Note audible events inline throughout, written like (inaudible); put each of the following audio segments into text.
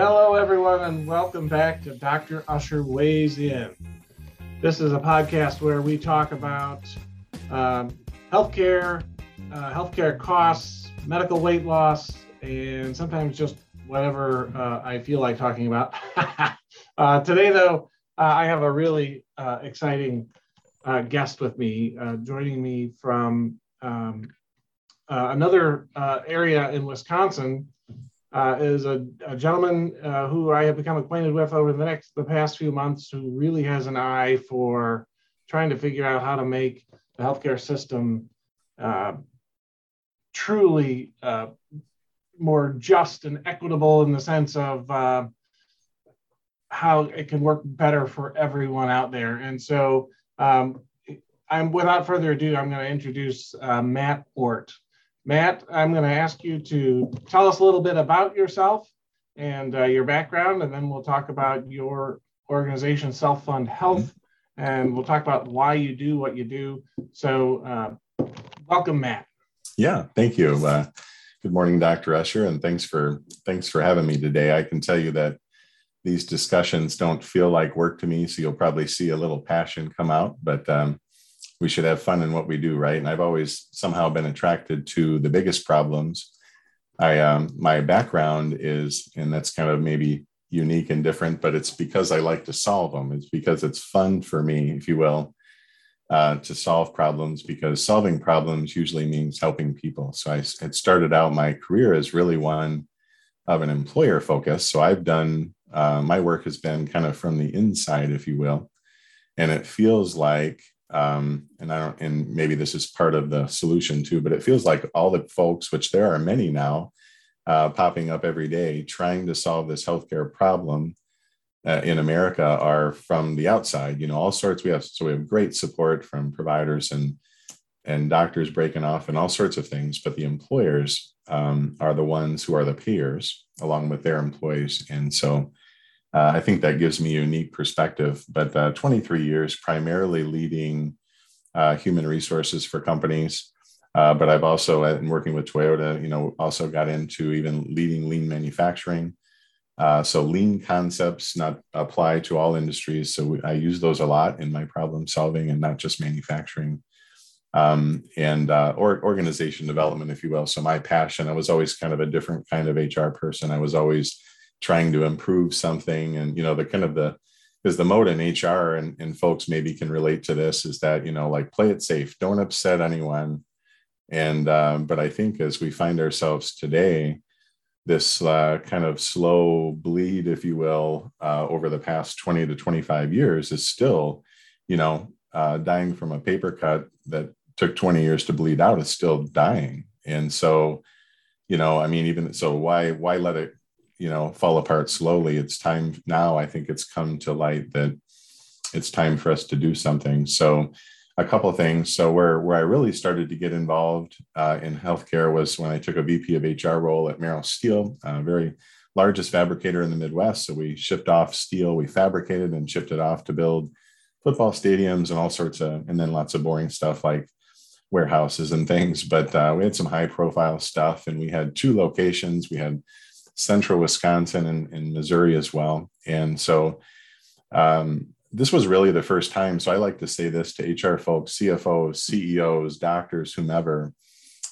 Hello, everyone, and welcome back to Dr. Usher Weighs In. This is a podcast where we talk about um, healthcare, uh, healthcare costs, medical weight loss, and sometimes just whatever uh, I feel like talking about. (laughs) uh, today, though, uh, I have a really uh, exciting uh, guest with me, joining me from um, another area in Wisconsin uh, is a, a gentleman uh, who I have become acquainted with over the next the past few months, who really has an eye for trying to figure out how to make the healthcare system uh, truly uh, more just and equitable in the sense of uh, how it can work better for everyone out there. And so, um, I'm without further ado, I'm going to introduce uh, Matt Ohrt. Matt, I'm going to ask you to tell us a little bit about yourself and uh, your background, and then we'll talk about your organization, Self Fund Health, and we'll talk about why you do what you do. So, uh, welcome, Matt. Yeah, thank you. Uh, good morning, Dr. Usher, and thanks for thanks for having me today. I can tell you that these discussions don't feel like work to me, so you'll probably see a little passion come out, but um, we should have fun in what we do, right? And I've always somehow been attracted to the biggest problems. I um, my background is, and that's kind of maybe unique and different, but it's because I like to solve them. It's because it's fun for me, if you will, uh, to solve problems. Because solving problems usually means helping people. So I had started out my career as really one of an employer focus. So I've done uh, my work has been kind of from the inside, if you will, and it feels like um, and I don't, and maybe this is part of the solution too, but it feels like all the folks, which there are many now, uh, popping up every day, trying to solve this healthcare problem uh, in America, are from the outside. You know, all sorts. We have so we have great support from providers and and doctors breaking off and all sorts of things, but the employers um, are the ones who are the payers along with their employees, and so uh, I think that gives me a unique perspective. But uh, 23 years primarily leading uh, human resources for companies. Uh, but I've also, uh, in working with Toyota, you know, also got into even leading lean manufacturing. Uh, so lean concepts not apply to all industries. So we, I use those a lot in my problem solving and not just manufacturing. Um, and or organization development, if you will. So my passion, I was always kind of a different kind of HR person. I was always trying to improve something. And you know the kind of the because the mode in hr and, and folks maybe can relate to this is that you know like play it safe don't upset anyone. And um, but i think as we find ourselves today this uh, kind of slow bleed if you will uh, over the past 20 to 25 years is still you know uh, dying from a paper cut that took 20 years to bleed out is still dying. And so you know i mean even so why why let it you know fall apart slowly it's time now i think it's come to light that it's time for us to do something. So a couple of things. So where where i really started to get involved uh, in healthcare was when i took a vp of hr role at merrill steel a very largest fabricator in the midwest. So we shipped off steel we fabricated and shipped it off to build football stadiums and all sorts of and then lots of boring stuff like warehouses and things. But uh, we had some high profile stuff and we had two locations. We had central Wisconsin and, and Missouri as well. And so um, this was really the first time. So I like to say this to HR folks, CFOs, CEOs, doctors, whomever.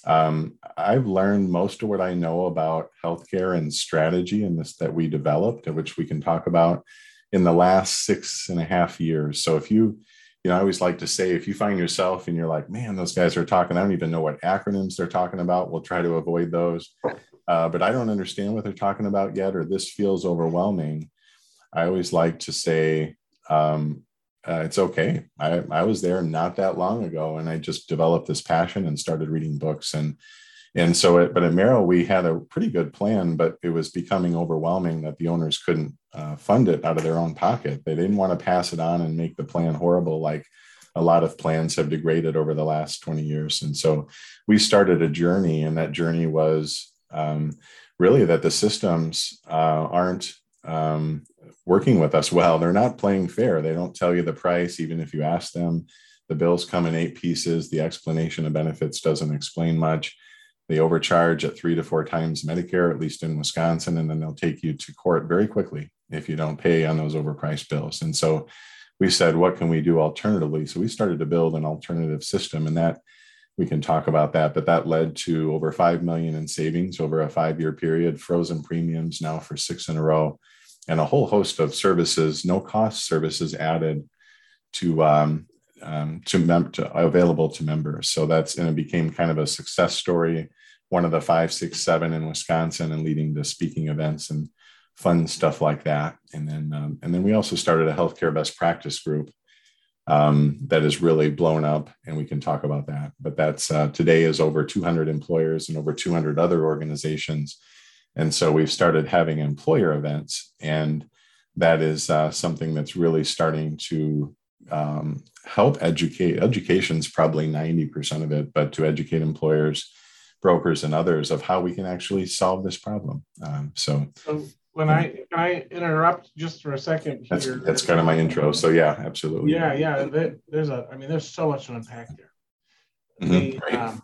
Um, I've learned most of what I know about healthcare and strategy and this that we developed, which we can talk about in the last six and a half years. So if you, you know, I always like to say, if you find yourself and you're like, man, those guys are talking, I don't even know what acronyms they're talking about. We'll try to avoid those uh, but I don't understand what they're talking about yet, or this feels overwhelming. I always like to say, um, uh, it's okay. I, I was there not that long ago, and I just developed this passion and started reading books. And and so, it, but at Merrill, we had a pretty good plan, but it was becoming overwhelming that the owners couldn't uh, fund it out of their own pocket. They didn't want to pass it on and make the plan horrible, like a lot of plans have degraded over the last 20 years. And so, we started a journey, and that journey was um, really that the systems uh, aren't um, working with us well. They're not playing fair. They don't tell you the price, even if you ask them. The bills come in eight pieces. The explanation of benefits doesn't explain much. they overcharge at three to four times Medicare, at least in Wisconsin, and then they'll take you to court very quickly if you don't pay on those overpriced bills. And so we said, what can we do alternatively? So we started to build an alternative system, and that we can talk about that. But that led to over five million in savings over a five-year period, frozen premiums now for six in a row, and a whole host of services, no cost services added to um, um, to, mem- to available to members. So that's and it became kind of a success story. One of the five, six, seven in Wisconsin, and leading to speaking events and fun stuff like that. And then um, and then we also started a healthcare best practice group um, that is really blown up, and we can talk about that. But that's uh, today is over 200 employers and over 200 other organizations, and so we've started having employer events, and that is uh, something that's really starting to um, help educate. Education is probably 90% of it, but to educate employers, brokers, and others of how we can actually solve this problem. Um, so, so when I can I interrupt just for a second here? That's, that's kind of my intro. So yeah, absolutely. Yeah, yeah. There's a. I mean, there's so much to unpack there. Mm-hmm. The, right. um,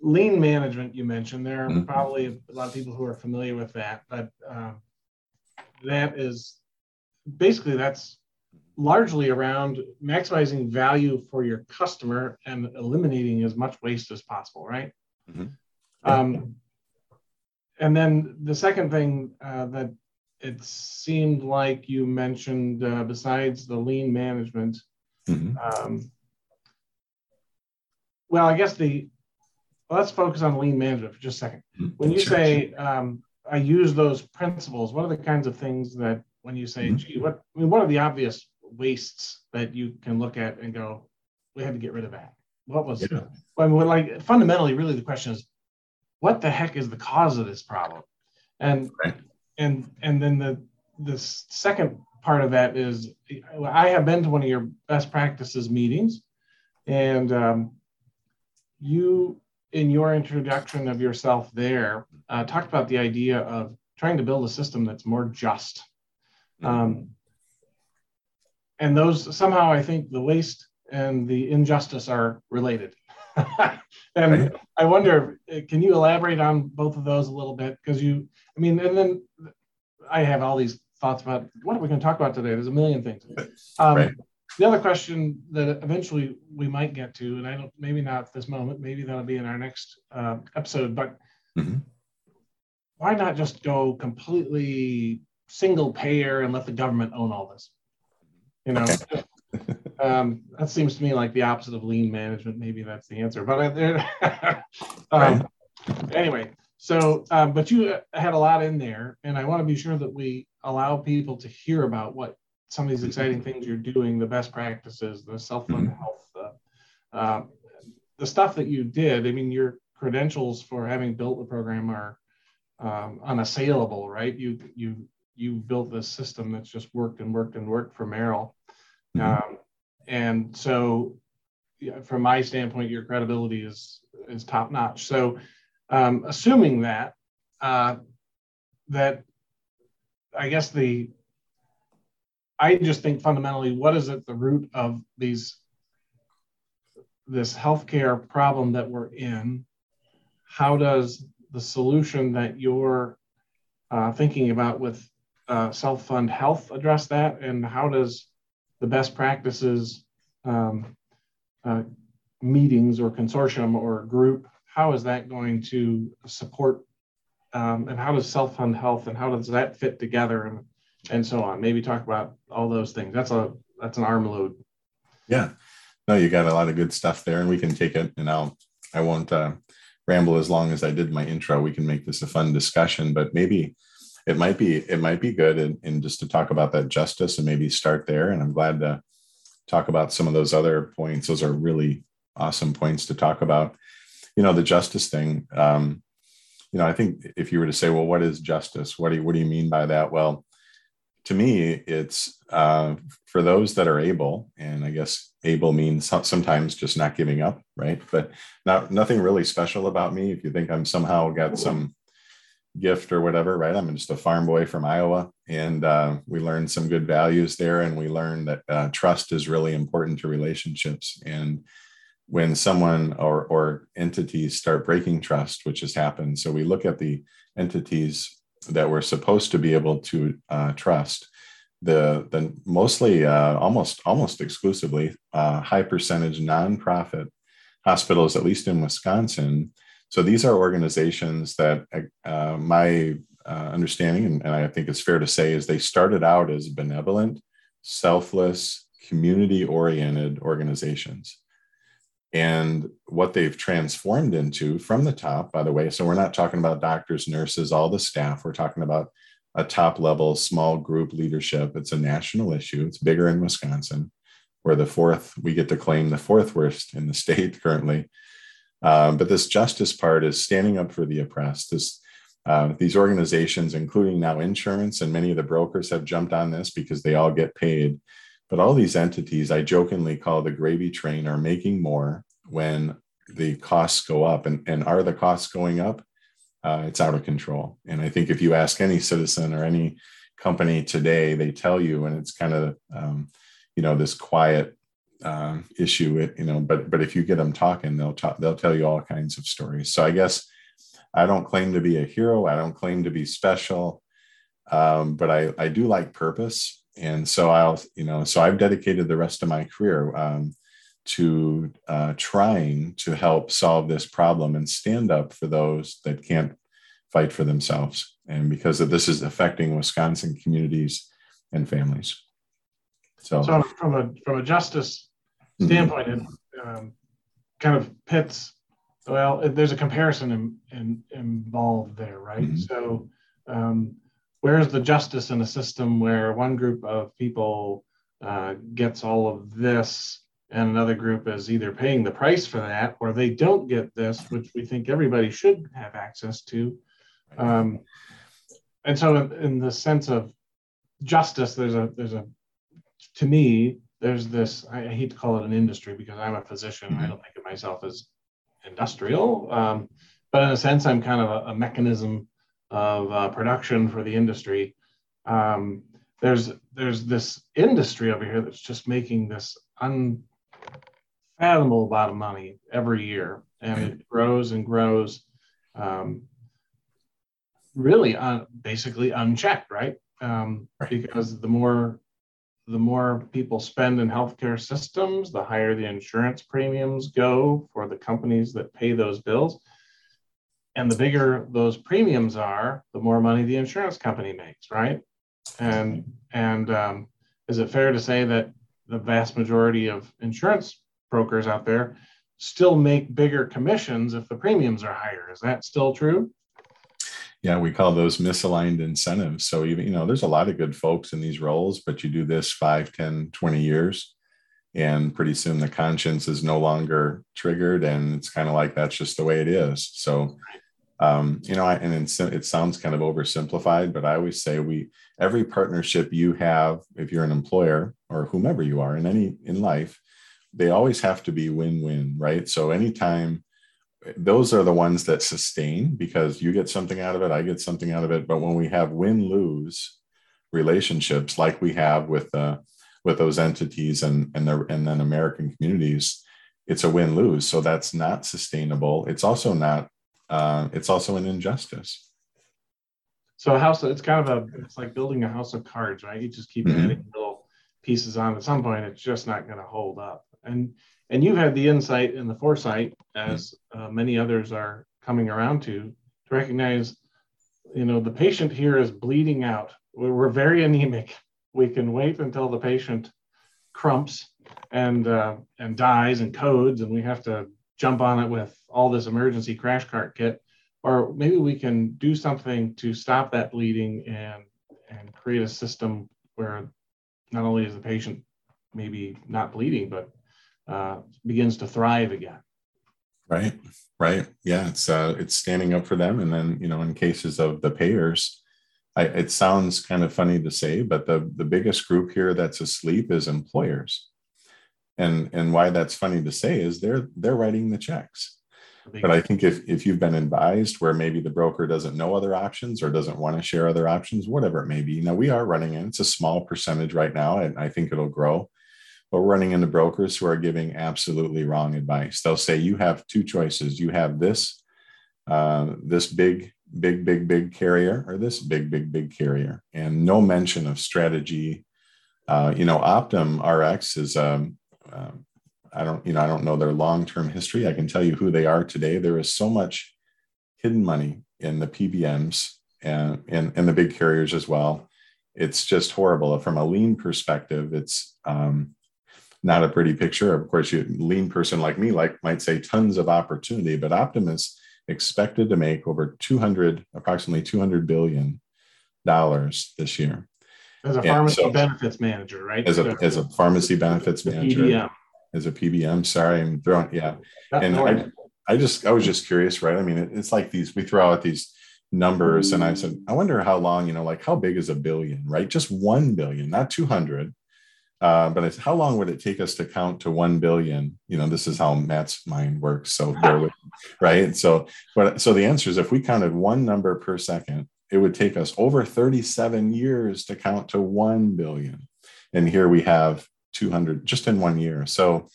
lean management you mentioned. There are mm-hmm. probably a lot of people who are familiar with that, but um, that is basically that's largely around maximizing value for your customer and eliminating as much waste as possible, right? Mm-hmm. Um, and then the second thing uh, that it seemed like you mentioned, uh, besides the lean management, mm-hmm. um, well, I guess the let's focus on lean management for just a 2nd mm-hmm. When you sure. say um, I use those principles, what are the kinds of things that when you say, mm-hmm. gee, what I mean, what are the obvious wastes that you can look at and go, we had to get rid of that? What was yeah. I mean, like fundamentally, really the question is, what the heck is the cause of this problem? And right. and and then the the second part of that is I have been to one of your best practices meetings, and um, you in your introduction of yourself there uh, talked about the idea of trying to build a system that's more just. Mm-hmm. Um, and those somehow I think the waste and the injustice are related. (laughs) and. I wonder, can you elaborate on both of those a little bit? Because you, I mean, and then I have all these thoughts about what are we going to talk about today? There's a million things. (laughs) Um, right. The other question that eventually we might get to, and I don't, maybe not at this moment, maybe that'll be in our next uh, episode, but mm-hmm. why not just go completely single payer and let the government own all this? You know, okay. Um, that seems to me like the opposite of lean management. Maybe that's the answer. But (laughs) um, anyway, so um, but you had a lot in there, and I want to be sure that we allow people to hear about what some of these exciting things you're doing, the best practices, the self-fund mm-hmm. health, the, uh, the stuff that you did. I mean, your credentials for having built the program are um, unassailable, right? You you you built this system that's just worked and worked and worked for Merrill. Mm-hmm. Um, and so, yeah, from my standpoint, your credibility is is top notch. So, um, assuming that uh, that I guess the I just think fundamentally, what is at the root of these this healthcare problem that we're in? How does the solution that you're uh, thinking about with uh, self-fund health address that, and how does the best practices um, uh, meetings or consortium or group, how is that going to support um, and how does self-fund health and how does that fit together and, and so on? Maybe talk about all those things. That's a that's an arm load. Yeah, no, you got a lot of good stuff there, and we can take it. And I'll I won't uh, ramble as long as I did my intro. We can make this a fun discussion, but maybe it might be it might be good and, and just to talk about that justice and maybe start there. And i'm glad to talk about some of those other points. Those are really awesome points to talk about. You know the justice thing um, you know i think if you were to say well what is justice? What do you what do you mean by that? Well to me it's uh, for those that are able and i guess able means sometimes just not giving up right? But not nothing really special about me. If you think i'm somehow got some gift or whatever, right? I'm just a farm boy from Iowa, and uh, we learned some good values there, and we learned that uh, trust is really important to relationships. And when someone or, or entities start breaking trust, which has happened. So we look at the entities that we're supposed to be able to uh, trust. The, the mostly uh, almost almost exclusively uh, high percentage nonprofit hospitals, at least in Wisconsin. So these are organizations that uh, my uh, understanding, and, and I think it's fair to say, is they started out as benevolent, selfless, community oriented organizations and what they've transformed into from the top, by the way. So we're not talking about doctors, nurses, all the staff. We're talking about a top level small group leadership. It's a national issue. It's bigger in Wisconsin. We're the fourth, we get to claim the fourth worst in the state (laughs) currently. Um, but this justice part is standing up for the oppressed. This, uh, these organizations, including now insurance, and many of the brokers have jumped on this because they all get paid but all these entities I jokingly call the gravy train are making more when the costs go up. And, and are the costs going up? Uh, it's out of control. And I think if you ask any citizen or any company today, they tell you, and it's kind of, um, you know, this quiet uh, issue. It, you know, but but if you get them talking, they'll talk. They'll tell you all kinds of stories. So I guess I don't claim to be a hero. I don't claim to be special, um, but I I do like purpose and so I'll, you know, so I've dedicated the rest of my career um, to uh, trying to help solve this problem and stand up for those that can't fight for themselves. And because of this is affecting Wisconsin communities and families. So, so from a from a justice. Standpoint, mm-hmm. it um, kind of pits. Well, there's a comparison in, in, involved there, right? Mm-hmm. So. Um, where's the justice in a system where one group of people uh, gets all of this and another group is either paying the price for that or they don't get this, which we think everybody should have access to. Um, and so, in, in, the sense of justice, there's a there's a to me there's this. I, hate to call it an industry because I'm a physician. Mm-hmm. I don't think of myself as industrial, um, but in a sense, I'm kind of a, a mechanism of uh, production for the industry. Um, there's there's this industry over here that's just making this unfathomable amount of money every year, and it grows and grows, um, really un, basically unchecked, right? Um, right? Because the more the more people spend in healthcare systems, the higher the insurance premiums go for the companies that pay those bills and the bigger those premiums are, the more money the insurance company makes, right? And and um, is it fair to say that the vast majority of insurance brokers out there still make bigger commissions if the premiums are higher? Is that still true? Yeah, we call those misaligned incentives. So even you know, there's a lot of good folks in these roles, but you do this 5, 10, 20 years and pretty soon the conscience is no longer triggered and it's kind of like that's just the way it is so um, you know, I, and it sounds kind of oversimplified, but I always say we every partnership you have, if you're an employer or whomever you are in any in life, they always have to be win-win, right? So anytime those are the ones that sustain because you get something out of it, I get something out of it. But when we have win-lose relationships like we have with uh, with those entities and and the and then American communities, it's a win-lose. So that's not sustainable. It's also not uh, it's also an injustice. So a house, it's kind of a, it's like building a house of cards, right? You just keep mm-hmm. adding little pieces on. At some point, it's just not going to hold up. And and you've had the insight and the foresight, as uh, many others are coming around to, to recognize, you know, the patient here is bleeding out. We're, we're very anemic. We can wait until the patient crumps and uh, and dies and codes, and we have to jump on it with all this emergency crash cart kit or maybe we can do something to stop that bleeding and and create a system where not only is the patient maybe not bleeding but uh, begins to thrive again. Right right. Yeah it's uh, it's standing up for them. And then you know in cases of the payers I, it sounds kind of funny to say but the the biggest group here that's asleep is employers. And and why that's funny to say is they're they're writing the checks. But i think if if you've been advised where maybe the broker doesn't know other options or doesn't want to share other options whatever it may be. Now we are running in it's a small percentage right now and i think it'll grow but running into brokers who are giving absolutely wrong advice. They'll say you have two choices. You have this, uh, this big, big, big, big carrier, or this big, big, big carrier, and no mention of strategy. Uh, you know, Optum RX is. Um, uh, I don't, you know, I don't know their long-term history. I can tell you who they are today. There is so much hidden money in the PBMs and, and, and the big carriers as well. It's just horrible. From a lean perspective, it's um, not a pretty picture. Of course, you lean person like me like might say tons of opportunity, but Optimus expected to make over 200, approximately 200 billion dollars this year. As a pharmacy so, benefits manager, right? As a, as a pharmacy benefits manager. PBM. As a PBM. Sorry, I'm throwing, yeah. and I, I just, I was just curious, right? I mean, it, it's like these, we throw out these numbers and I said, I wonder how long, you know, like how big is a billion, right? Just 1 billion, not 200 uh, but it's how long would it take us to count to 1 billion? You know, this is how Matt's mind works. So bear with me, (laughs) right? So, but so the answer is if we counted one number per second, it would take us over 37 years to count to 1 billion. And here we have 200 just in one year. So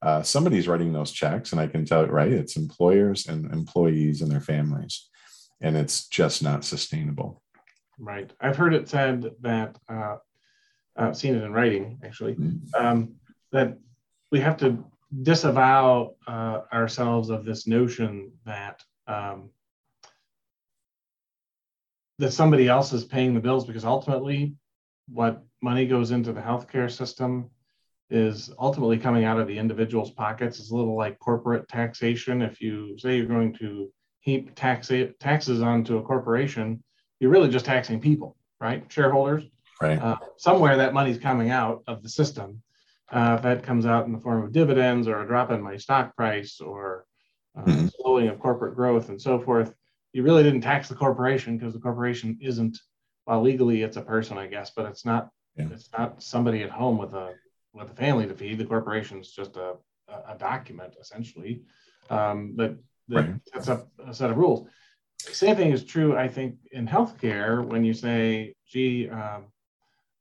uh, somebody's writing those checks, and I can tell it right. It's employers and employees and their families, and it's just not sustainable. Right. I've heard it said that uh, uh, seen it in writing actually, mm-hmm. um, that we have to disavow uh, ourselves of this notion that um, that somebody else is paying the bills because ultimately what money goes into the healthcare system is ultimately coming out of the individual's pockets. It's a little like corporate taxation. If you say you're going to heap tax taxes onto a corporation, you're really just taxing people, right? Shareholders, Right. Uh, somewhere that money's coming out of the system. Uh, if that comes out in the form of dividends or a drop in my stock price or uh, mm-hmm. slowing of corporate growth and so forth, you really didn't tax the corporation because the corporation isn't, well, legally it's a person, I guess, but it's not. Yeah. It's not somebody at home with a with a family to feed. The corporation's just a a, document essentially um, that that right. sets up a set of rules. Same thing is true, I think, in healthcare when you say, "Gee, um,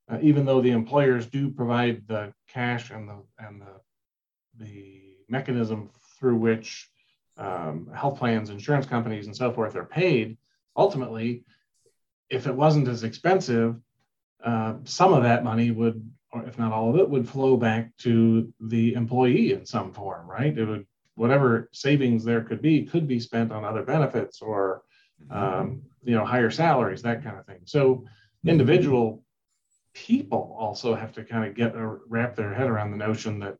uh, even though the employers do provide the cash and the and the the mechanism through which um, health plans, insurance companies, and so forth are paid, ultimately, if it wasn't as expensive, uh, some of that money would, or if not all of it, would flow back to the employee in some form, right? It would whatever savings there could be could be spent on other benefits or um, you know higher salaries, that kind of thing. So individual people also have to kind of get or wrap their head around the notion that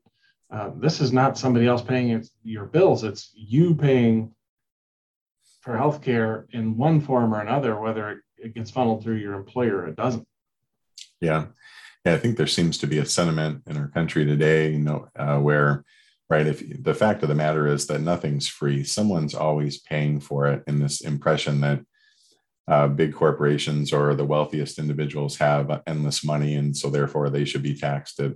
uh, this is not somebody else paying your bills; it's you paying for healthcare in one form or another, whether it gets funneled through your employer or it doesn't. Yeah, yeah. I think there seems to be a sentiment in our country today, you know, uh, where right if the fact of the matter is that nothing's free someone's always paying for it in this impression that uh, big corporations or the wealthiest individuals have endless money and so therefore they should be taxed at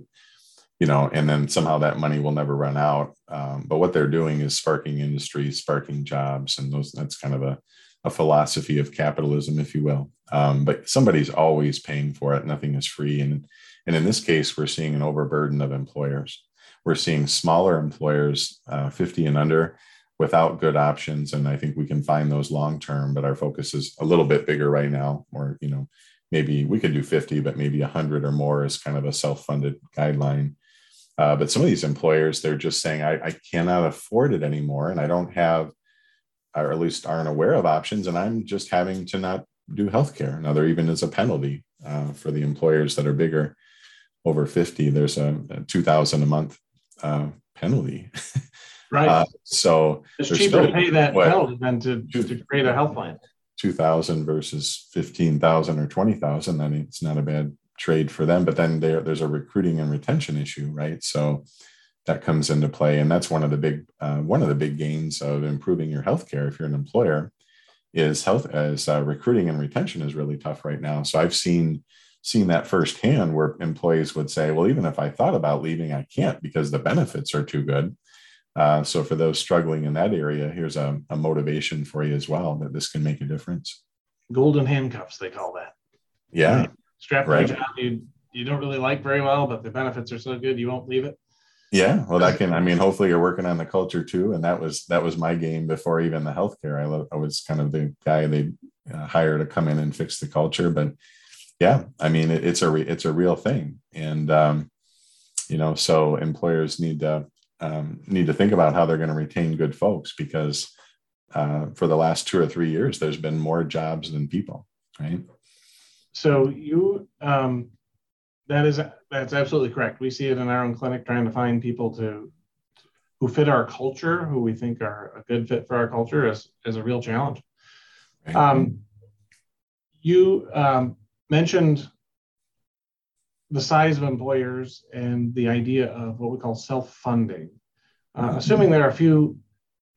you know and then somehow that money will never run out. Um, but what they're doing is sparking industries sparking jobs and those that's kind of a, a philosophy of capitalism if you will. Um, but somebody's always paying for it. Nothing is free. And and in this case we're seeing an overburden of employers. We're seeing smaller employers uh, 50 and under without good options and i think we can find those long term but our focus is a little bit bigger right now or you know maybe we could do 50 but maybe 100 or more is kind of a self-funded guideline. Uh, but some of these employers they're just saying I, I cannot afford it anymore and i don't have or at least aren't aware of options and i'm just having to not do healthcare. Now there even is a penalty uh, for the employers that are bigger over 50 there's a, a 2000 a month uh, penalty (laughs) Right. Uh, so it's cheaper to pay that what, penalty than to, to create a health plan. 2000 versus 15,000 or 20,000, then it's not a bad trade for them. But then there, there's a recruiting and retention issue, right? So that comes into play. And that's one of the big, uh, one of the big gains of improving your healthcare if you're an employer is health as uh, recruiting and retention is really tough right now. So I've seen, seen that firsthand where employees would say, well, even if I thought about leaving, I can't because the benefits are too good. Uh, so for those struggling in that area, here's a, a, motivation for you as well that this can make a difference. Golden handcuffs, they call that. Yeah. Strap right. on, you you don't really like very well, but the benefits are so good you won't leave it. Yeah, well, that can. I mean, hopefully, you're working on the culture too, and that was that was my game before even the healthcare. I, I was kind of the guy they uh, hire to come in and fix the culture, but yeah, I mean, it, it's a re, it's a real thing, and um, you know, so employers need to um, need to think about how they're going to retain good folks because uh, for the last two or three years, there's been more jobs than people, right? So you um, that is that's absolutely correct. We see it in our own clinic, trying to find people to who fit our culture, who we think are a good fit for our culture, is is a real challenge. Right. Um, you um, mentioned the size of employers and the idea of what we call self-funding. Uh, mm-hmm. assuming there are a few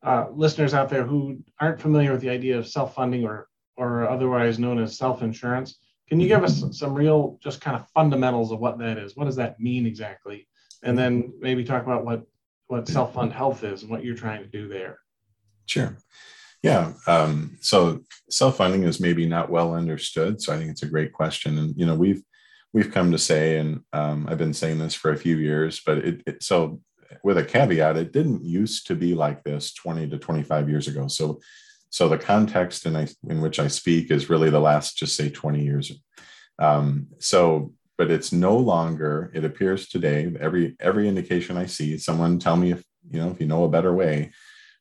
uh, listeners out there who aren't familiar with the idea of self-funding or or otherwise known as self-insurance, can you give us some real, just kind of fundamentals of what that is? What does that mean exactly? And then maybe talk about what what self fund health is and what you're trying to do there. Sure. Yeah. Um, so self funding is maybe not well understood. So I think it's a great question. And you know we've we've come to say, and um, I've been saying this for a few years, but it, it so with a caveat, it didn't used to be like this 20 to 25 years ago. So so the context in, I, in which I speak is really the last, just say 20 years. Um, so, but it's no longer, it appears today, every, every indication I see, someone tell me if, you know, if you know a better way,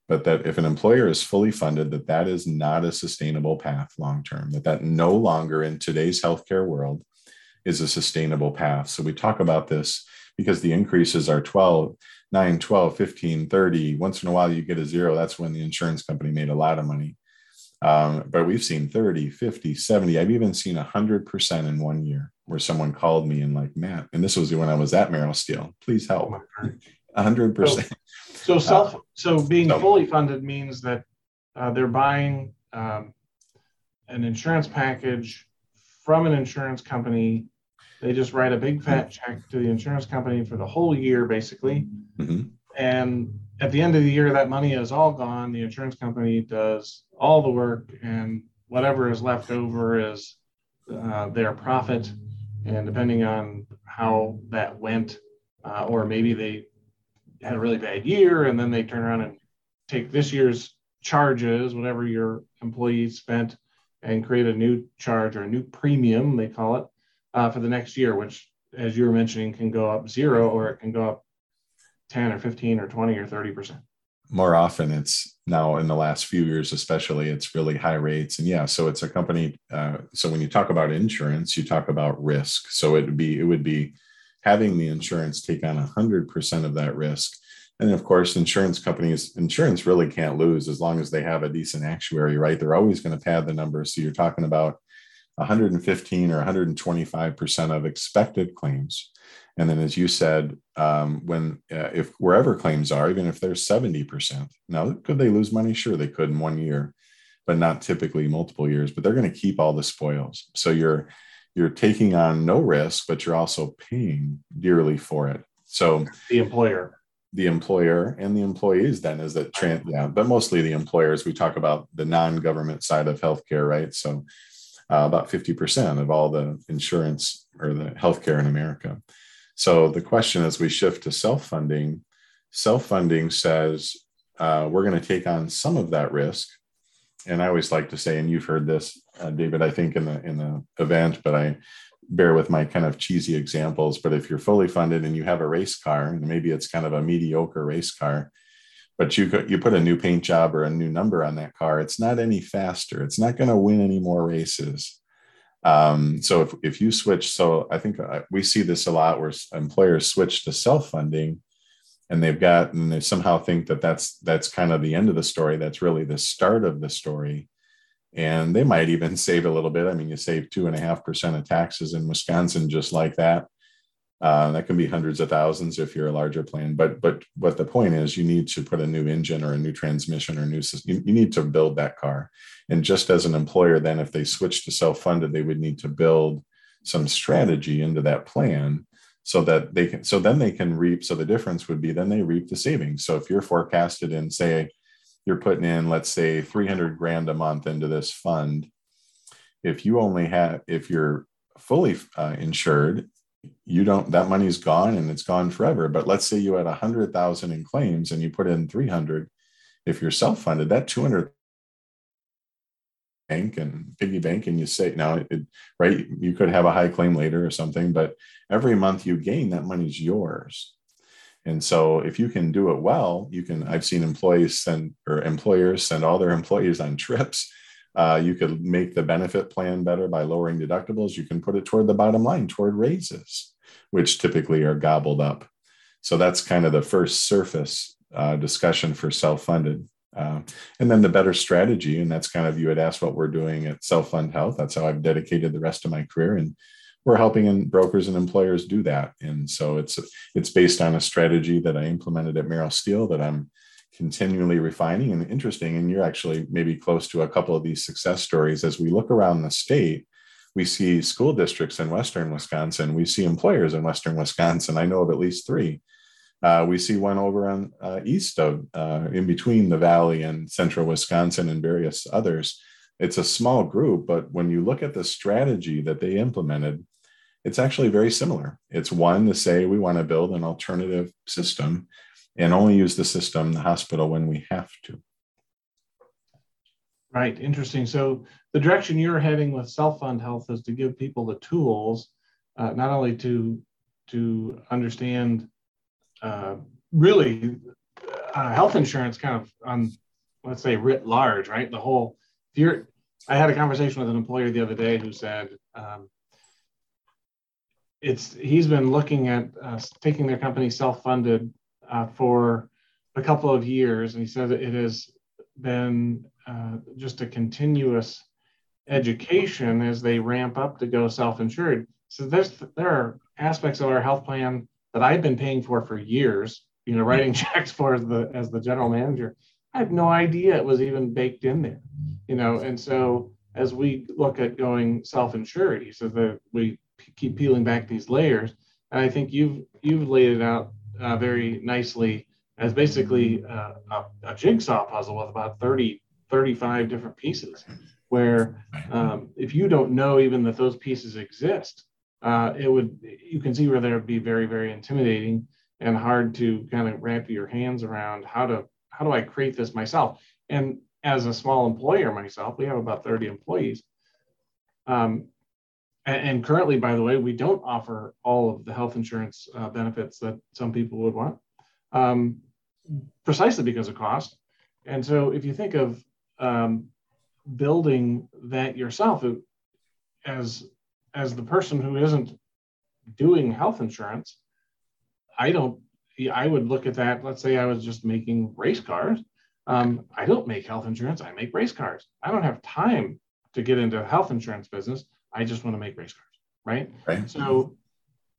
but that if an employer is fully funded, that that is not a sustainable path long-term, that that no longer in today's healthcare world is a sustainable path. So we talk about this because the increases are 12, 9, 12, 15, 30. Once in a while, you get a zero. That's when the insurance company made a lot of money. Um, but we've seen 30, 50, 70. I've even seen 100% in one year where someone called me and, like, Matt, and this was when I was at Merrill Steel, please help. 100%. So, so self, uh, so being so, fully funded means that uh, they're buying um, an insurance package from an insurance company they just write a big fat check to the insurance company for the whole year, basically. Mm-hmm. And at the end of the year, that money is all gone. The insurance company does all the work, and whatever is left over is uh, their profit. And depending on how that went, uh, or maybe they had a really bad year and then they turn around and take this year's charges, whatever your employees spent, and create a new charge or a new premium, they call it, uh, for the next year, which, as you were mentioning, can go up zero or it can go up 10 or 15 or 20 or 30%. More often, it's now in the last few years, especially, it's really high rates. And yeah, so it's a company. Uh, so when you talk about insurance, you talk about risk. So it would be, it would be having the insurance take on 100% of that risk. And of course, insurance companies, insurance really can't lose as long as they have a decent actuary, right? They're always going to pad the numbers. So you're talking about 115 or 125% of expected claims. And then, as you said, um, when uh, if wherever claims are, even if they're 70%, now could they lose money? Sure, they could in one year, but not typically multiple years. But they're going to keep all the spoils. So you're you're taking on no risk, but you're also paying dearly for it. So the employer, the employer, and the employees then is that trans, yeah, but mostly the employers. We talk about the non-government side of healthcare, right? So uh, about 50% of all the insurance or the healthcare in America. So the question as we shift to self funding, self funding says uh, we're going to take on some of that risk. And I always like to say, and you've heard this, uh, David, I think in the in the event, but I bear with my kind of cheesy examples. But if you're fully funded and you have a race car, and maybe it's kind of a mediocre race car, but you you put a new paint job or a new number on that car it's not any faster. It's not going to win any more races. Um, so if, if you switch so i think uh, we see this a lot where employers switch to self-funding and they've got and they somehow think that that's that's kind of the end of the story that's really the start of the story. And they might even (laughs) save a little bit. I mean you save two and a half percent of taxes in wisconsin just like that uh, that can be hundreds of thousands if you're a larger plan. But but what the point is, you need to put a new engine or a new transmission or new system. You, you need to build that car. And just as an employer, then if they switch to self-funded, they would need to build some strategy into that plan so that they can so then they can reap so the difference would be then they reap the savings so if you're forecasted in say you're putting in let's say 300 grand a month into this fund if you only have if you're fully uh, insured you don't that money's gone and it's gone forever. But let's say you had 100000 in claims and you put in 300 if you're self-funded that 200 bank and piggy bank and you say now it, right you could have a high claim later or something but every month you gain that money's yours. And so if you can do it well you can i've seen employees send or employers send all their employees on trips uh, you could make the benefit plan better by lowering deductibles you can put it toward the bottom line toward raises which typically are gobbled up so that's kind of the first surface uh, discussion for self-funded uh, and then the better strategy, and that's kind of you had asked what we're doing at Self Fund Health. That's how I've dedicated the rest of my career, and we're helping in brokers and employers do that. And so it's it's based on a strategy that I implemented at Merrill Steel that I'm continually refining and interesting. And you're actually maybe close to a couple of these success stories as we look around the state. We see school districts in Western Wisconsin. We see employers in Western Wisconsin. I know of at least three uh, we see one over on uh, east of, uh, in between the valley and central Wisconsin and various others. It's a small group, but when you look at the strategy that they implemented, it's actually very similar. It's one to say we want to build an alternative system and only use the system, the hospital, when we have to. Right, interesting. So the direction you're heading with self fund health is to give people the tools, uh, not only to to understand uh, really uh, health insurance kind of on let's say writ large right the whole if you're i had a conversation with an employer the other day who said um, it's he's been looking at uh, taking their company self-funded uh, for a couple of years and he said that it has been uh, just a continuous education as they ramp up to go self-insured so there's there are aspects of our health plan that I've been paying for for years, you know, writing (laughs) checks for as the as the general manager. I had no idea it was even baked in there, you know. And so as we look at going self-insured, he says that we keep peeling back these layers, and I think you've you've laid it out uh, very nicely as basically uh, a, a, jigsaw puzzle with about 30, 35 different pieces. Where um, if you don't know even that those pieces exist, uh, it would you can see where there would be very very intimidating and hard to kind of wrap your hands around how to how do I create this myself. And as a small employer myself, we have about 30 employees. Um, and, currently, by the way, we don't offer all of the health insurance uh, benefits that some people would want, um, precisely because of cost. And so, if you think of um, building that yourself as as the person who isn't doing health insurance, I don't, I would look at that. Let's say I was just making race cars. Um, I don't make health insurance, I make race cars. I don't have time to get into health insurance business. I just want to make race cars, right? Right. So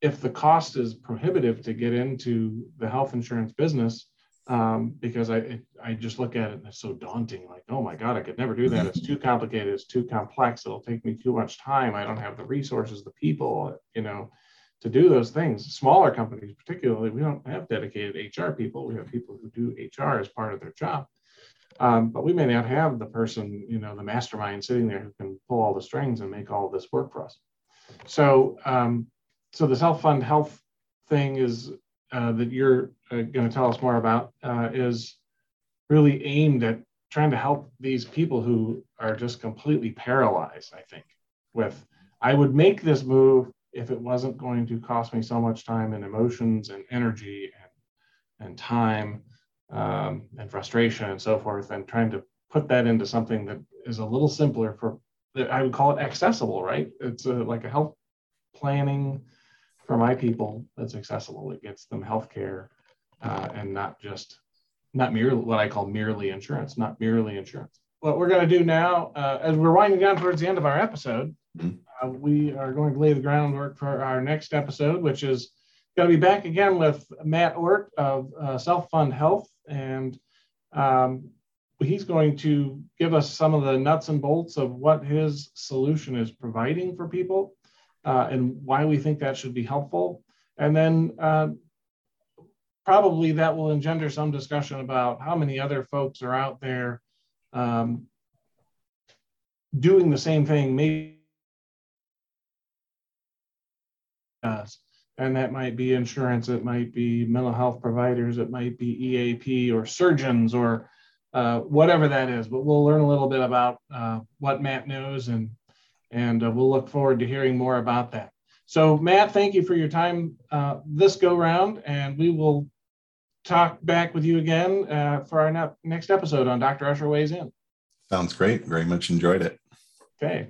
if the cost is prohibitive to get into the health insurance business, um, because I I just look at it and it's so daunting. Like, oh my God, I could never do that. It's too complicated. It's too complex. It'll take me too much time. I don't have the resources, the people, you know, to do those things. Smaller companies, particularly, we don't have dedicated HR people. We have people who do HR as part of their job. Um, but we may not have the person, you know, the mastermind sitting there who can pull all the strings and make all this work for us. So, um, so the self-fund health thing is uh, that you're uh, going to tell us more about uh, is really aimed at trying to help these people who are just completely paralyzed. I think with I would make this move if it wasn't going to cost me so much time and emotions and energy and and time um, and frustration and so forth, and trying to put that into something that is a little simpler for I would call it accessible, right? It's a, like a health planning for my people that's accessible. It gets them healthcare uh, and not just not merely what I call merely insurance, not merely insurance. What we're going to do now, uh, as we're winding down towards the end of our episode, mm-hmm. uh, we are going to lay the groundwork for our next episode, which is going to be back again with Matt Ohrt of uh, Self Fund Health, and um, he's going to give us some of the nuts and bolts of what his solution is providing for people uh, and why we think that should be helpful. And then uh, probably that will engender some discussion about how many other folks are out there um, doing the same thing, maybe and that might be insurance, it might be mental health providers, it might be EAP or surgeons or uh, whatever that is. But we'll learn a little bit about uh, what Matt knows, and and uh, we'll look forward to hearing more about that. So, Matt, thank you for your time uh, this go round, and we will talk back with you again uh, for our ne- next episode on Dr. Usher Weighs In. Sounds great. Very much enjoyed it. Okay.